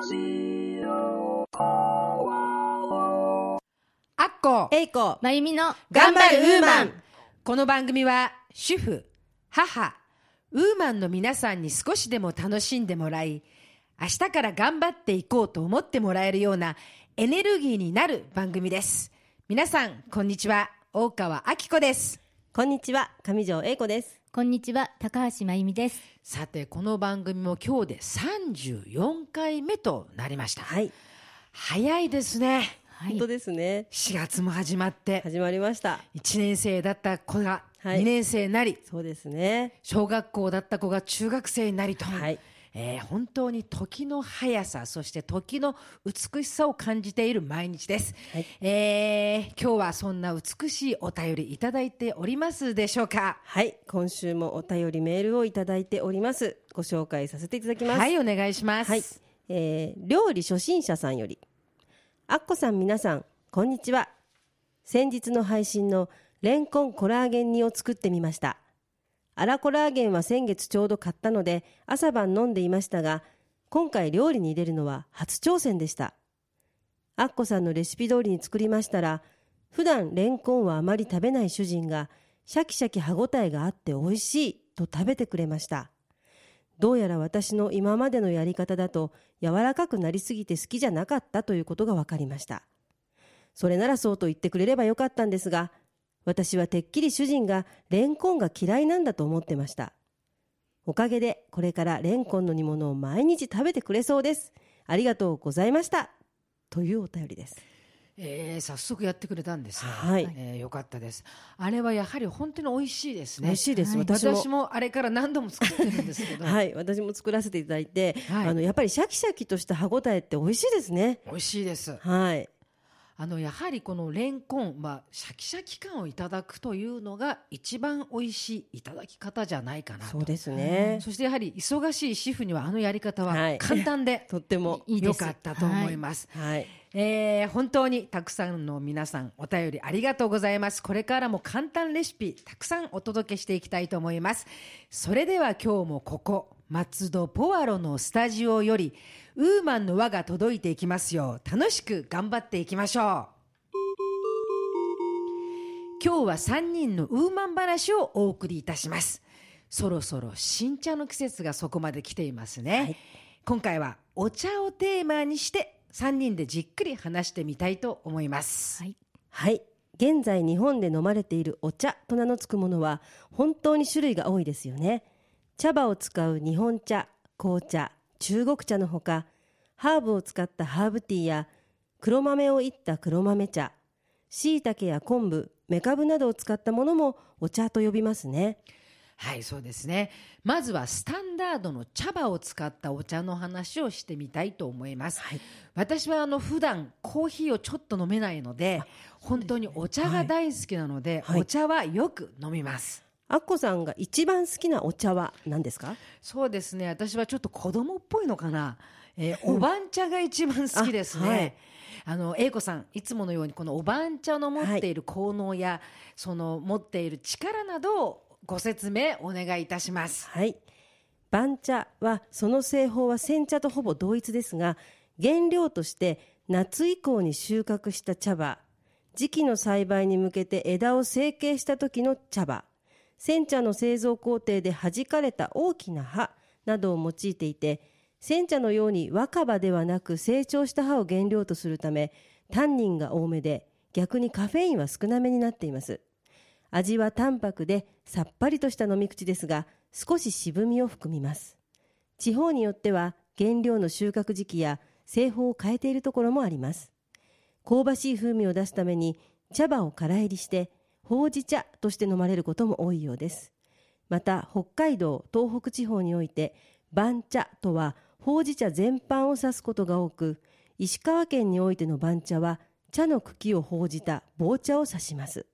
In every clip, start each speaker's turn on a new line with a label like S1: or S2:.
S1: アッコ
S2: えいこ
S3: まゆみの
S2: 頑張るウーマン
S1: この番組は主婦、母、ウーマンの皆さんに少しでも楽しんでもらい、明日から頑張っていこうと思ってもらえるようなエネルギーになる番組です。皆さん、こんにちは。大川明子です。
S2: こんにちは上条英子です
S3: こんにちは高橋まゆみです。
S1: さて、この番組も今日で34回目となりました。
S2: はい。
S1: 早いですね。
S3: はい。
S2: 本当ですね。
S1: 4月も始まって、
S2: 始まりました。
S1: 1年生だった子が
S2: はい。
S1: 2年生になり、
S2: そうですね。
S1: 小学校だった子が中学生になりと、
S2: はい
S1: えー本当に時の速さそして時の美しさを感じている毎日です、
S2: はい。
S1: えー今日はそんな美しいお便りいただいておりますでしょうか？
S2: はい。今週もお便りメールをいただいております。ご紹介させていただきます。
S1: はいお願いします、
S2: はい、えー料理初心者さんより。あっこさん皆さんこんにちは。先日の配信のレンコンコラーゲン煮を作ってみましたアラコラーゲンは先月ちょうど買ったので朝晩飲んでいましたが今回料理に入れるのは初挑戦でしたあっこさんのレシピ通りに作りましたら普段レンコンはあまり食べない主人がシャキシャキ歯ごたえがあって美味しいと食べてくれましたどうやら私の今までのやり方だと柔らかくなりすぎて好きじゃなかったということが分かりました。それならそうと言ってくれればよかったんですが、私はてっきり主人がレンコンが嫌いなんだと思ってました。おかげでこれからレンコンの煮物を毎日食べてくれそうです。ありがとうございました。というお便りです。
S1: えー早速やってくれたんですね、
S2: はい
S1: えーよかったですあれはやはり本当に美味しいですね
S2: 美味しいです。
S3: はい
S2: 私も。
S1: あれから何度も作ってるんですけど、
S2: はい、私も作らせていただいて、
S1: はい
S2: あのやっぱりシャキシャキとした歯ごたえって美味しいですね。
S1: 美味しいです
S2: はい、
S1: あのやはりこのレンコン、まあ、シャキシャキ感をいただくというのが一番美味しいいただき方じゃないかなと
S2: そうですね。
S1: そしてやはり忙しい主婦にはあのやり方
S2: は
S1: はい簡単で
S2: とっても。
S3: いいです
S1: 良かったと思います。
S2: はい。
S1: えー本当にたくさんの皆さんお便りありがとうございます。これからも簡単レシピたくさんお届けしていきたいと思います。それでは今日もここ松戸ポワロのスタジオよりウーマンの輪が届いていきますよう楽しく頑張っていきましょう。今日は3人のウーマン話をお送りいたします。そろそろ新茶の季節がそこまで来ていますね。
S2: はい
S1: 今回はお茶をテーマにして3人でじっくり話してみたいと思います。
S3: はい
S2: はい。現在日本で飲まれているお茶と名の付くものは本当に種類が多いですよね。茶葉を使う日本茶、紅茶、中国茶のほか、ハーブを使ったハーブティーや黒豆をいった黒豆茶、椎茸や昆布、メカブなどを使ったものもお茶と呼びますね。
S1: はい、そうですね。まずはスタンダードの茶葉を使ったお茶の話をしてみたいと思います。
S2: はい
S1: 私はあの普段コーヒーをちょっと飲めないので、本当にお茶が大好きなので、
S2: はい
S1: お茶はよく飲みます。
S2: アッコさんが一番好きなお茶は何ですか？
S1: そうですね。私はちょっと子供っぽいのかな。えーお番茶が一番好きですね。
S2: あ
S1: の英子さんいつものようにこのお番茶の持っている効能や、その持っている力などをご説明お願いいたします。
S2: はい。番茶はその製法は煎茶とほぼ同一ですが原料として夏以降に収穫した茶葉時期の栽培に向けて枝を成形した時の茶葉煎茶の製造工程で弾かれた大きな葉などを用いていて煎茶のように若葉ではなく成長した葉を原料とするためタンニンが多めで逆にカフェインは少なめになっています味は淡白でさっぱりとした飲み口ですが少し渋みを含みます。地方によっては原料の収穫時期や製法を変えているところもあります。香ばしい風味を出すために茶葉を空炒りしてほうじ茶として飲まれることも多いようです。また北海道東北地方において番茶とはほうじ茶全般を指すことが多く石川県においての番茶は茶の茎をほうじた棒茶を指します。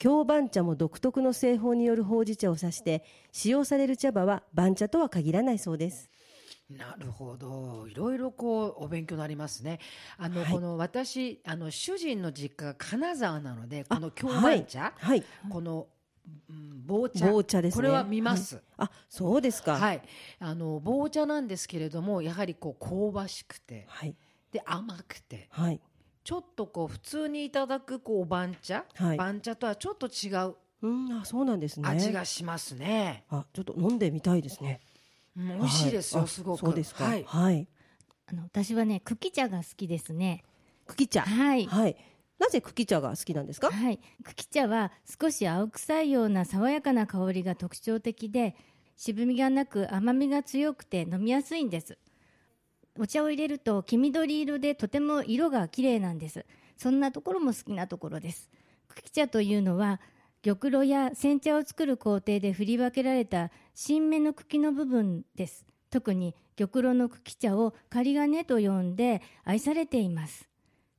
S2: 京番茶も独特の製法によるほうじ茶を指して使用される茶葉は番茶とは限らないそうです。
S1: なるほど。いろいろこうお勉強になりますね。あの、
S2: はい。
S1: この私あの主人の実家が金沢なのでこの京
S2: はい
S1: 番茶、
S2: はい。
S1: このうん棒茶
S2: 棒茶ですね。
S1: これは見ます、
S2: あそうですか。
S1: はい。あの棒茶なんですけれどもやはりこう香ばしくて
S2: はい。
S1: で甘くて
S2: はい
S1: ちょっとこう普通にいただくこうお番茶、
S2: はい。
S1: 番茶とはちょっと違う。
S2: うんあそうなんですね。
S1: 味がしますね、
S2: あちょっと飲んでみたいですね。
S1: うん美味しいですよ、
S2: はあ
S1: すごく。
S2: そうですか。
S1: はい、
S2: はい。
S3: あの私はね茎茶が好きですね。
S2: 茎茶？
S3: はい。
S2: はい。なぜ茎茶が好きなんですか？
S3: はい。茎茶は少し青臭いような爽やかな香りが特徴的で渋みがなく甘みが強くて飲みやすいんですお茶を入れると黄緑色でとても色が綺麗なんです。そんなところも好きなところです。茎茶というのは玉露や煎茶を作る工程で振り分けられた新芽の茎の部分です。特に玉露の茎茶を仮金と呼んで愛されています。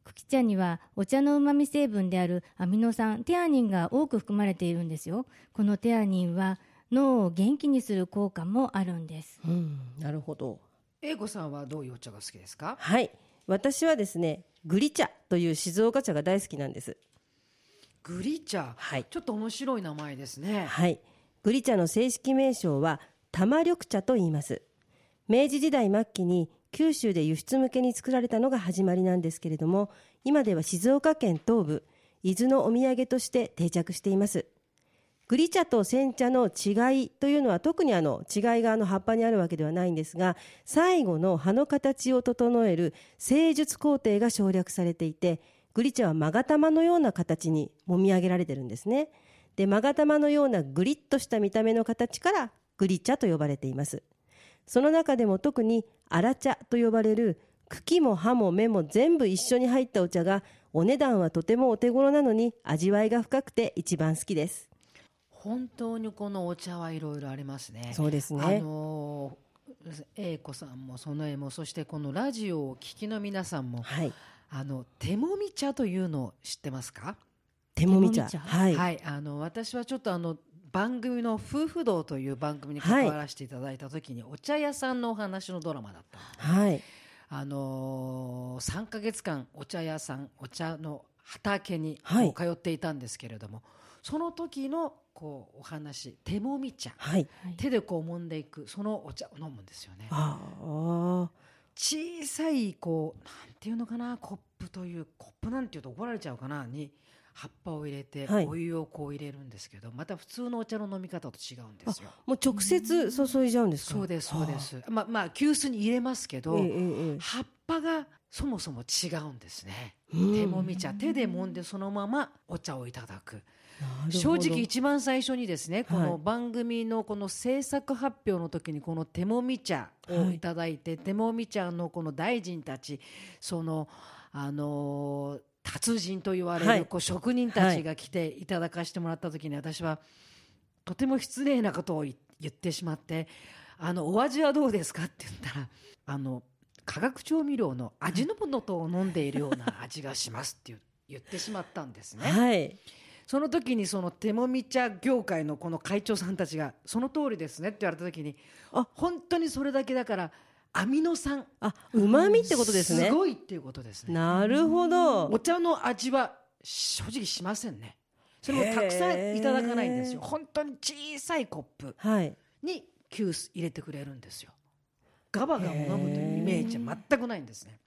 S3: 茎茶にはお茶のうまみ成分であるアミノ酸テアニンが多く含まれているんですよ。このテアニンは脳を元気にする効果もあるんです。
S2: うんなるほど。
S1: 英子さんはどういうお茶が好きですか？
S2: はい。私はですねグリ茶という静岡茶が大好きなんです。
S1: グリ茶
S2: はい。
S1: ちょっと面白い名前ですね。
S2: はい。グリ茶の正式名称は玉緑茶と言います。明治時代末期に九州で輸出向けに作られたのが始まりなんですけれども今では静岡県東部伊豆のお土産として定着していますグリ茶と煎茶の違いというのは特にあの違いがあの葉っぱにあるわけではないんですが最後の葉の形を整える製術工程が省略されていてグリ茶は勾玉のような形にもみ上げられてるんですねで勾玉のようなグリッとした見た目の形からグリ茶と呼ばれています。その中でも特に荒茶と呼ばれる茎も葉も芽も全部一緒に入ったお茶がお値段はとてもお手頃なのに味わいが深くて一番好きです。
S1: 本当にこのお茶はいろいろありますね。
S2: そうですね。
S1: あのー英子さんもその絵もそしてこのラジオをお聞きの皆さんも
S2: はい。
S1: あの手もみ茶というのを知ってますか？
S2: 手もみ茶。
S3: 手もみ茶？
S2: はい、
S1: はい、あの私はちょっとあの番組の「夫婦道」という番組に関わらせていただいた時に、お茶屋さんのお話のドラマだった
S2: はい。
S1: あのー、3か月間お茶屋さんお茶の畑に通っていたんですけれども、その時のこうお話手もみ茶。
S2: はい。
S1: 手でこう揉んでいくそのお茶を飲むんですよね。
S2: ああ
S1: 小さいこうなんていうのかなコップというコップなんていうと怒られちゃうかなに葉っぱを入れて
S2: はい。
S1: お湯をこう入れるんですけど、また普通のお茶の飲み方と違うんですよ。
S2: もう直接注いじゃうんですか？
S1: そうですそうです。まあまあ急須に入れますけど、
S2: ええええ
S1: 葉っぱがそもそも違うんですね。
S2: うん。
S1: 手もみ茶手で揉んでそのままお茶をいただく正直一番最初にですねこ
S2: はい。
S1: の番組のこの制作発表の時にこの手もみ茶をいただい。て、手もみ茶のこの大臣たちそのあのー達人と言われ
S2: はい。
S1: るこう職人たちが来ていただかせてもらった時に私はとても失礼なことを言言ってしまって「あのお味はどうですか?」って言ったらあの化学調味料の味の素を飲んでいるような味がしますって言言ってしまったんですね。
S2: はい
S1: その時にその手もみ茶業界のこの会長さんたちがその通りですねって言われた時に
S2: あ。
S1: 本当にそれだけだからアミノ酸
S2: あうまみってことですね。
S1: すごいっていうことですね。
S2: なるほど。
S1: お茶の味は正直しませんね。それもたくさんいただかないんですよ。本当に小さいコップ
S2: はい。
S1: に急須入れてくれるんですよ。ガバガバ飲むというイメージは全くないんですね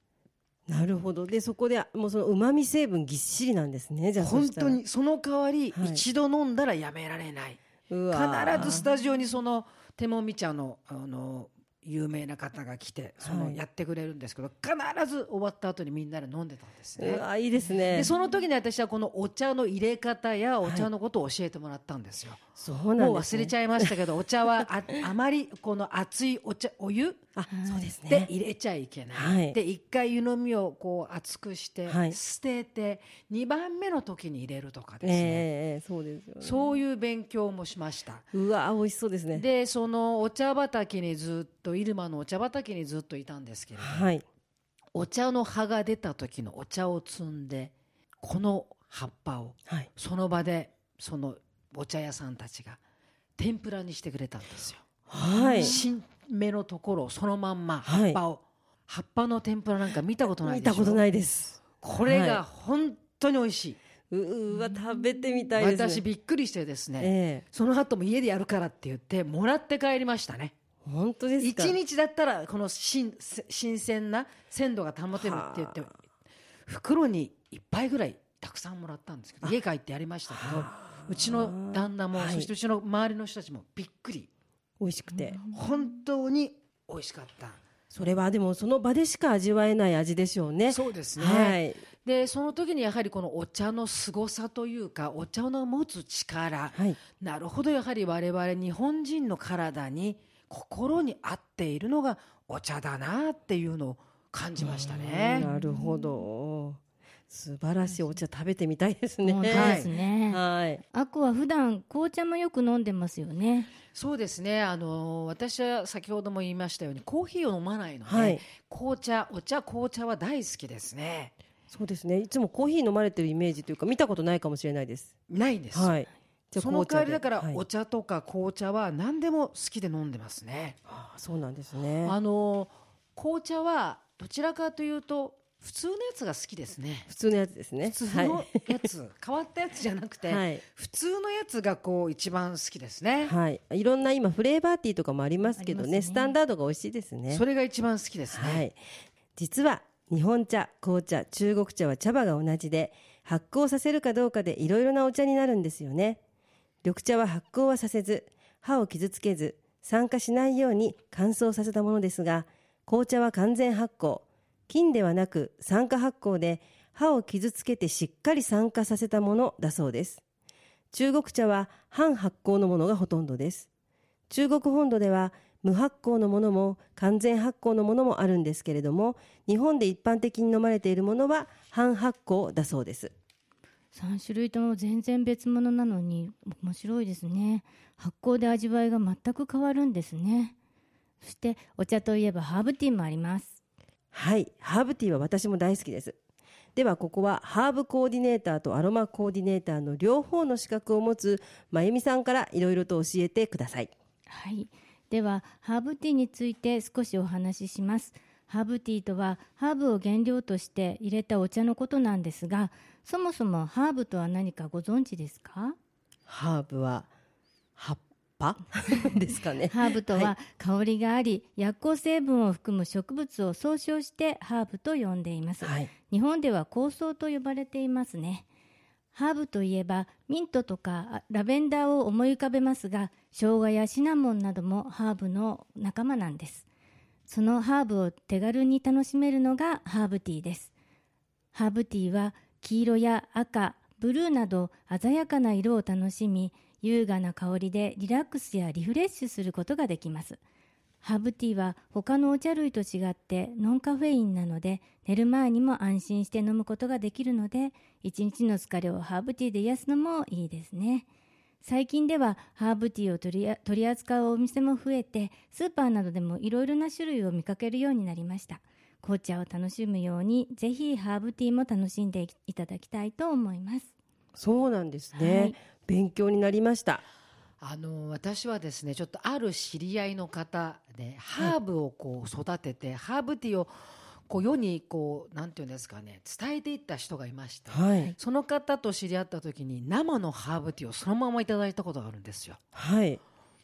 S2: なるほど。でそこでもうそのうまみ成分ぎっしりなんですね。じゃあそ
S1: 本当にその代わり
S2: はい。
S1: 一度飲んだらやめられない、必ずスタジオにその手もみ茶のあの有名な方が来てその
S2: はい
S1: やってくれるんですけど、必ず終わった後にみんなで飲んでたんですね。
S2: う。わいいですね。
S1: でその時に私はこのお茶の入れ方やお茶のことを教えてもらったんですよ。
S2: そうなん
S1: もう忘れちゃいましたけどお茶はあ あまりこの熱いお茶お湯
S2: あそうです
S1: で
S2: ね
S1: 入れちゃいけない、
S2: はい。
S1: で一回湯飲みをこう熱くして
S2: はい。
S1: 捨てて2番目の時に入れるとかですね、
S2: ええそうですよね。
S1: そういう勉強もしました。
S2: うわ美味しそうですね。
S1: でそのお茶畑にずっと入間のお茶畑にずっといたんですけれども、
S2: はい。
S1: お茶の葉が出た時のお茶を摘んでこの葉っぱを
S2: はい。
S1: その場でそのお茶屋さんたちが天ぷらにしてくれたんですよ。
S2: はい。
S1: 新芽のところをそのまんま
S2: はい。
S1: 葉っぱを、葉っぱの天ぷらなんか見たことないでしょ？
S2: 見たことないです。
S1: これ
S2: は
S1: が本当に美味しい、
S2: うーわ食べてみたいですね。
S1: 私びっくりしてですね、
S2: ええ。
S1: その後も家でやるからって言ってもらって帰りましたね
S2: 本当ですか？
S1: 一日だったらこの新新鮮な鮮度が保てるって言って袋に1杯ぐらいたくさんもらったんですけど家帰ってやりましたけどうちの旦那も、
S2: はい。
S1: そしてうちの周りの人たちもびっくり。
S2: 美味しくて、
S1: 本当に美味しかった。
S2: それはでもその場でしか味わえない味でしょうね。
S1: そうですね、
S2: はい。
S1: でその時にやはりこのお茶の凄さというかお茶の持つ力、
S2: はい。
S1: なるほどやはり我々日本人の体に心に合っているのがお茶だなっていうのを感じましたね。
S2: なるほど。素晴らしいお茶食べてみたいですね。
S3: 本当ですね、
S2: はい。
S3: アコは普段紅茶もよく飲んでますよね。
S1: そうですね。あの私は先ほども言いましたようにコーヒーを飲まないので、
S2: はい。
S1: 紅茶お茶紅茶は大好きですね。
S2: そうですね。いつもコーヒー飲まれてるイメージというか見たことないかもしれないです。
S1: ないんです、
S2: はい
S1: その代わりだから、お茶とか紅茶は何でも好きで飲んでますね。
S2: ああそうなんですね。
S1: あの紅茶はどちらかというと普通のやつが好きですね。
S2: 普通のやつですね。
S1: 普通のやつ、変わったやつじゃなくて、
S2: はい。
S1: 普通のやつがこう一番好きですね、
S2: はい、はい、いろんな今フレーバーティーとかもありますけどね。
S3: ね。
S2: スタンダードが美味しいですね。
S1: それが一番好きですね、
S2: はい、実は日本茶紅茶中国茶は茶葉が同じで発酵させるかどうかでいろいろなお茶になるんですよね緑茶は発酵はさせず歯を傷つけず酸化しないように乾燥させたものですが紅茶は完全発酵。菌ではなく酸化発酵で歯を傷つけてしっかり酸化させたものだそうです。中国茶は半発酵のものがほとんどです。中国本土では無発酵のものも完全発酵のものもあるんですけれども日本で一般的に飲まれているものは半発酵だそうです。
S3: 3種類とも全然別物なのに面白いですね。発酵で味わいが全く変わるんですね。そしてお茶といえばハーブティーもあります。
S2: はい。ハーブティーは私も大好きです。ではここはハーブコーディネーターとアロマコーディネーターの両方の資格を持つまゆみさんからいろいろと教えてください。
S3: はい。ではハーブティーについて少しお話ししますハーブティーとはハーブを原料として入れたお茶のことなんですがそもそもハーブとは何かご存知ですか？
S2: ハーブは葉っぱ？ですかね。
S3: ハーブと
S2: は
S3: は香りがあり、薬効成分を含む植物を総称してハーブと呼んでいます、
S2: はい。
S3: 日本では香草と呼ばれていますね。ハーブといえばミントとかあラベンダーを思い浮かべますが生姜やシナモンなどもハーブの仲間なんですそのハーブを手軽に楽しめるのがハーブティーですハーブティーは黄色や赤、ブルーなど鮮やかな色を楽しみ、優雅な香りでリラックスやリフレッシュすることができます。ハーブティーは他のお茶類と違ってノンカフェインなので寝る前にも安心して飲むことができるので一日の疲れをハーブティーで癒すのもいいですね。最近ではハーブティーを取り取り扱うお店も増えてスーパーなどでもいろいろな種類を見かけるようになりました。紅茶を楽しむようにぜひハーブティーも楽しんでいただきたいと思います。
S2: そうなんですね、
S3: はい
S2: 勉強になりました
S1: あの私はですねちょっとある知り合いの方でハーブをこう育てて、ハーブティーをこう世にこうなんていうんですかね伝えていった人がいまして、
S2: はい。
S1: その方と知り合った時に生のハーブティーをそのままいただいたことがあるんですよ。
S2: はい。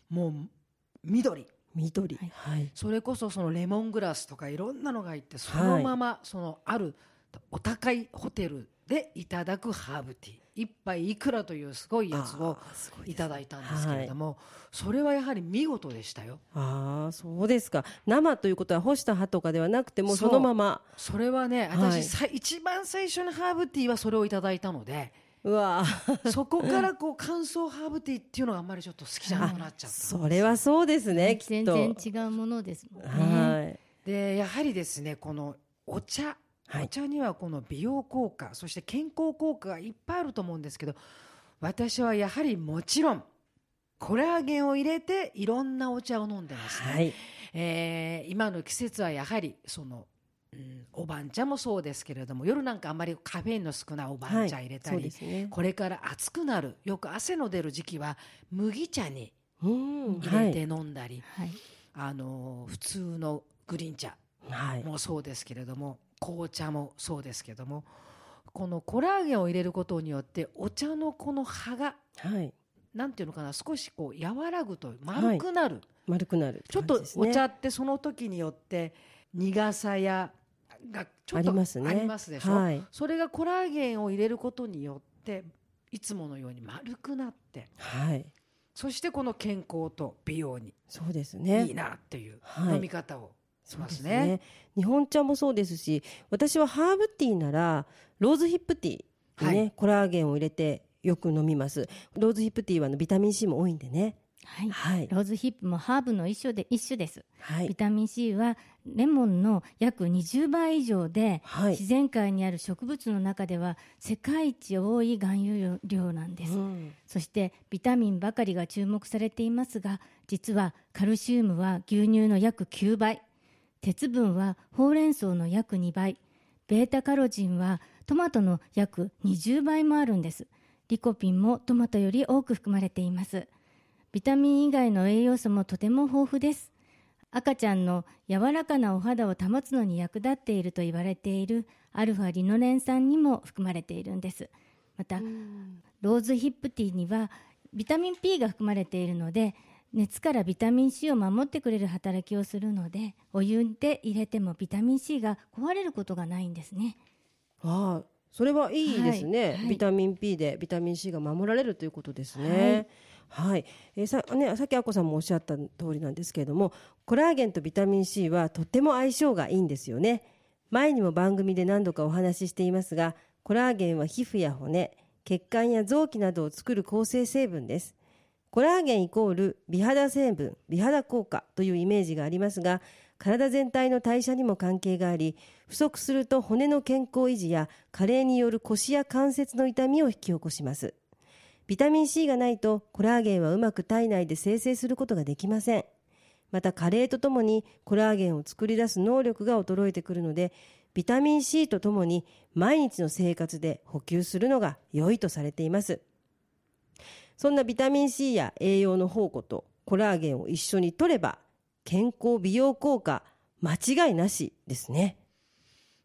S1: もう緑
S2: 緑
S3: はい。
S2: はい。
S1: それこそそのレモングラスとかいろんなのがいてそのままそのあるお高いホテルでいただくハーブティー一杯いくらというすごいやつを
S2: い
S1: ただいたんですけれども、それはやはり見事でしたよ。
S2: ああそうですか。生ということは干した葉とかではなくてもう
S1: そ
S2: のまま。
S1: それはね
S2: はい。
S1: 私、さ一番最初のハーブティーはそれをいただいたので
S2: うわー。
S1: そこからこう乾燥ハーブティーっていうのがあんまりちょっと好きじゃなくなっちゃった
S2: それはそうですねき
S3: 全
S2: っと。
S3: 然違うものですもんね。
S2: はい。
S1: でやはりですねこのお茶
S2: はい
S1: お茶にはこの美容効果そして健康効果がいっぱいあると思うんですけど私はやはりもちろんコラーゲンを入れていろんなお茶を飲んでますね、
S2: はい。
S1: えー今の季節はやはりその、うん、おばん茶もそうですけれども夜なんかあんまりカフェインの少ないおばん茶入れたり、
S2: ですね。
S1: これから暑くなるよく汗の出る時期は麦茶に
S2: うん。
S1: 入れて飲んだり、
S3: はい、
S1: あの普通のグリーン茶
S2: はい。
S1: もそうですけれども紅茶もそうですけどもこのコラーゲンを入れることによってお茶のこの葉が
S2: はい。
S1: なんていうのかな少しこう和らぐと丸くなる、
S2: 丸くなる
S1: ちょっとお茶ってその時によって苦さやがちょっと
S2: ありますね。
S1: ありますでしょ、
S2: はい。
S1: それがコラーゲンを入れることによっていつものように丸くなって
S2: はい。
S1: そしてこの健康と美容に
S2: そうですね。
S1: いいなっていう
S2: はい。
S1: 飲み方をし
S2: そう。ですね。日本茶もそうですし私はハーブティーならローズヒップティーにね、
S1: はい。
S2: コラーゲンを入れてよく飲みます。ローズヒップティーはあのビタミン C も多いんでね。
S3: はい、
S2: はい。
S3: ローズヒップもハーブの一種で一種です。
S2: はい。
S3: ビタミン C はレモンの約20倍以上で、
S2: はい。
S3: 自然界にある植物の中では世界一多い含有量なんです、
S2: うん。
S3: そしてビタミンばかりが注目されていますが実はカルシウムは牛乳の約9倍鉄分はほうれん草の約2倍。ベータカロジンはトマトの約20倍もあるんです。リコピンもトマトより多く含まれています。ビタミン以外の栄養素もとても豊富です。赤ちゃんの柔らかなお肌を保つのに役立っていると言われているアルファリノレン酸にも含まれているんです。またローズヒップティーにはビタミン P が含まれているので熱からビタミン C を守ってくれる働きをするのでお湯で入れてもビタミン C が壊れることがないんですね。
S2: ああそれはいいですね、
S3: はいはい。
S2: ビタミン P でビタミン C が守られるということですね。はい、えーさね、さっきあこさんもおっしゃった通りなんですけれどもコラーゲンとビタミン C はとっても相性がいいんですよね。前にも番組で何度かお話ししていますがコラーゲンは皮膚や骨血管や臓器などを作る構成成分ですコラーゲンイコール美肌成分美肌効果というイメージがありますが体全体の代謝にも関係があり不足すると骨の健康維持や加齢による腰や関節の痛みを引き起こします。ビタミン C がないとコラーゲンはうまく体内で生成することができません。また加齢とともにコラーゲンを作り出す能力が衰えてくるのでビタミン C とともに毎日の生活で補給するのが良いとされています。そんなビタミン C や栄養の宝庫とコラーゲンを一緒に摂れば健康美容効果間違いなしですね。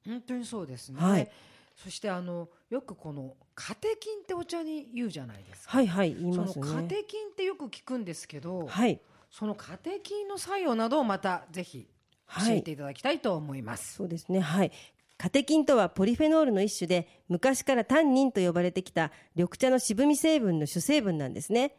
S1: 本当にそうですね、
S2: はい。
S1: そしてあのよくこのカテキンってお茶に言うじゃないですか、
S2: はいはい言います
S1: そのカ
S2: ね
S1: テキンってよく聞くんですけど、
S2: はい。
S1: そのカテキンの作用などをまたぜひ教えていただきたいと思います、
S2: そうですね。はいカテキンとはポリフェノールの一種で昔からタンニンと呼ばれてきた緑茶の渋み成分の主成分なんですね。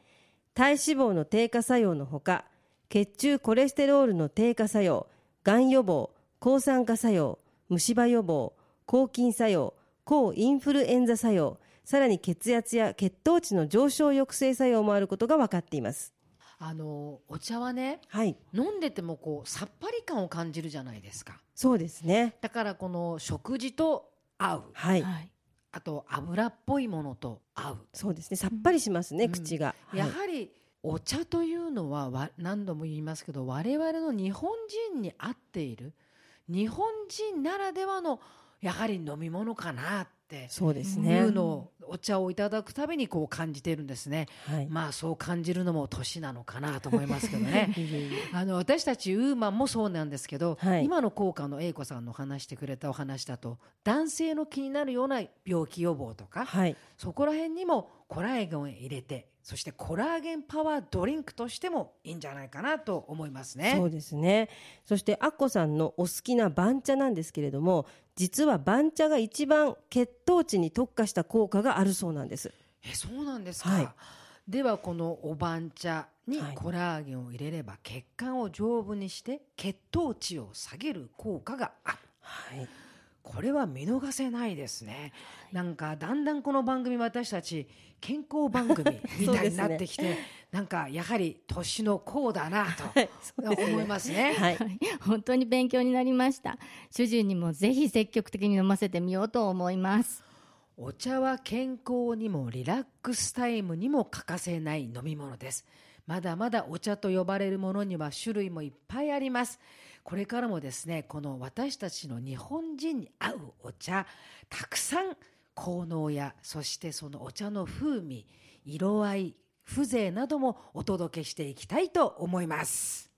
S2: 体脂肪の低下作用のほか血中コレステロールの低下作用がん予防抗酸化作用虫歯予防抗菌作用抗インフルエンザ作用さらに血圧や血糖値の上昇抑制作用もあることが分かっています。
S1: あのお茶はね
S2: はい。
S1: 飲んでてもこうさっぱり感を感じるじゃないですか。
S2: そうですね。
S1: だからこの食事と合う。
S2: はい、
S3: はい。
S1: あと油っぽいものと合う。
S2: そうですね。さっぱりしますね、
S1: うん。
S2: 口が、はい。
S1: やはりお茶というのはわ何度も言いますけど我々の日本人に合っている。日本人ならではのやはり飲み物かなって
S2: そうです
S1: い
S2: ね
S1: うのをお茶をいただくたびにこう感じているんですね。
S2: はい、
S1: まあそう感じるのも年なのかなと思いますけどね。あの私たちウーマンもそうなんですけど、
S2: はい。
S1: 今の効果の英子さんの話してくれたお話だと男性の気になるような病気予防とか、
S2: はい。
S1: そこら辺にもコラーゲンを入れてそしてコラーゲンパワードリンクとしてもいいんじゃないかなと思いますね。
S2: そうですね。そしてアッコさんのお好きな番茶なんですけれども実は番茶が一番血糖値に特化した効果があるそうなんです。
S1: えそうなんですか、
S2: はい。
S1: ではこのお番茶に
S2: はい。
S1: コラーゲンを入れれば血管を丈夫にして血糖値を下げる効果がある。
S2: はい
S1: これは見逃せないですね、なんかだんだんこの番組私たち健康番組みたいになってきて、なんかやはり年の功だなと 思いますね。
S2: はい
S3: はい、本当に勉強になりました。主人にもぜひ積極的に飲ませてみようと思います。
S1: お茶は健康にもリラックスタイムにも欠かせない飲み物です。まだまだお茶と呼ばれるものには種類もいっぱいあります。これからもですね、この私たちの日本人に合うお茶、たくさん効能や、そしてそのお茶の風味、色合い、風情などもお届けしていきたいと思います。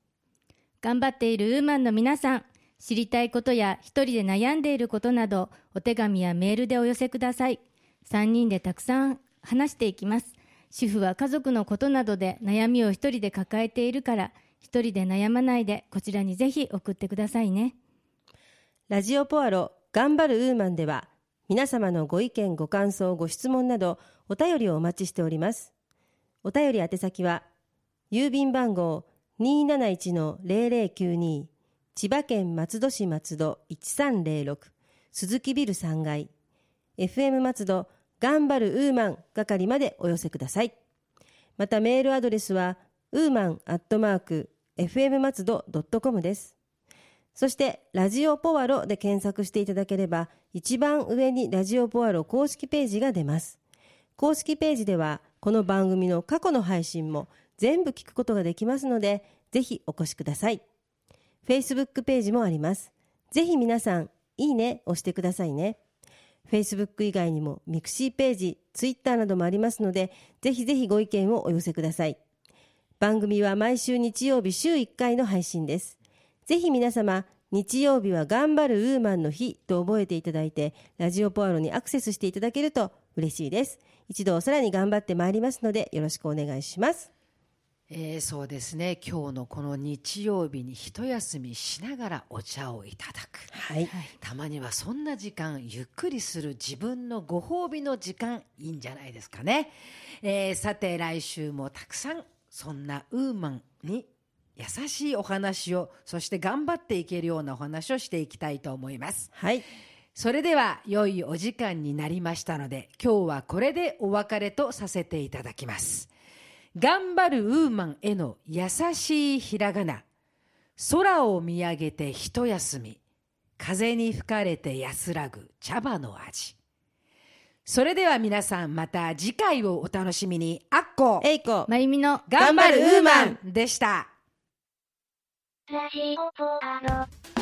S3: 頑張っているウーマンの皆さん知りたいことや一人で悩んでいることなどお手紙やメールでお寄せください3人でたくさん話していきます主婦は家族のことなどで悩みを一人で抱えているから一人で悩まないでこちらにぜひ送ってくださいね。
S2: ラジオポアロ頑張るウーマンでは皆様のご意見ご感想ご質問などお便りをお待ちしております。お便り宛先は郵便番号271-0092千葉県松戸市松戸1306鈴木ビル3階 FM 松戸頑張るウーマン係までお寄せください。またメールアドレスはウーマンアットマーク FM 松戸 .com です。そしてラジオポワロで検索していただければ一番上にラジオポワロ公式ページが出ます。公式ページではこの番組の過去の配信も全部聞くことができますのでぜひお越しください。Facebook ページもあります。ぜひ皆さんいいね押してくださいね。Facebook 以外にもミクシーページ Twitter などもありますのでぜひぜひご意見をお寄せください。番組は毎週日曜日週1回の配信です。ぜひ皆様日曜日は頑張るウーマンの日と覚えていただいてラジオポアロにアクセスしていただけると嬉しいです。一度さらに頑張ってまいりますのでよろしくお願いします。
S1: えー、そうですね。今日のこの日曜日に一休みしながらお茶をいただく、
S2: はい、
S1: たまにはそんな時間ゆっくりする自分のご褒美の時間いいんじゃないですかね、えー、さて来週もたくさんそんなウーマンに優しいお話をそして頑張っていけるようなお話をしていきたいと思います。
S2: はい。
S1: それでは良いお時間になりましたので今日はこれでお別れとさせていただきます。頑張るウーマンへの優しいひらがな。空を見上げて一休み。風に吹かれて安らぐ茶葉の味それでは皆さんまた次回をお楽しみに。あっこ
S2: えいこ
S3: まゆみの
S1: 頑張るウーマンでした。
S4: ラジオポアロ。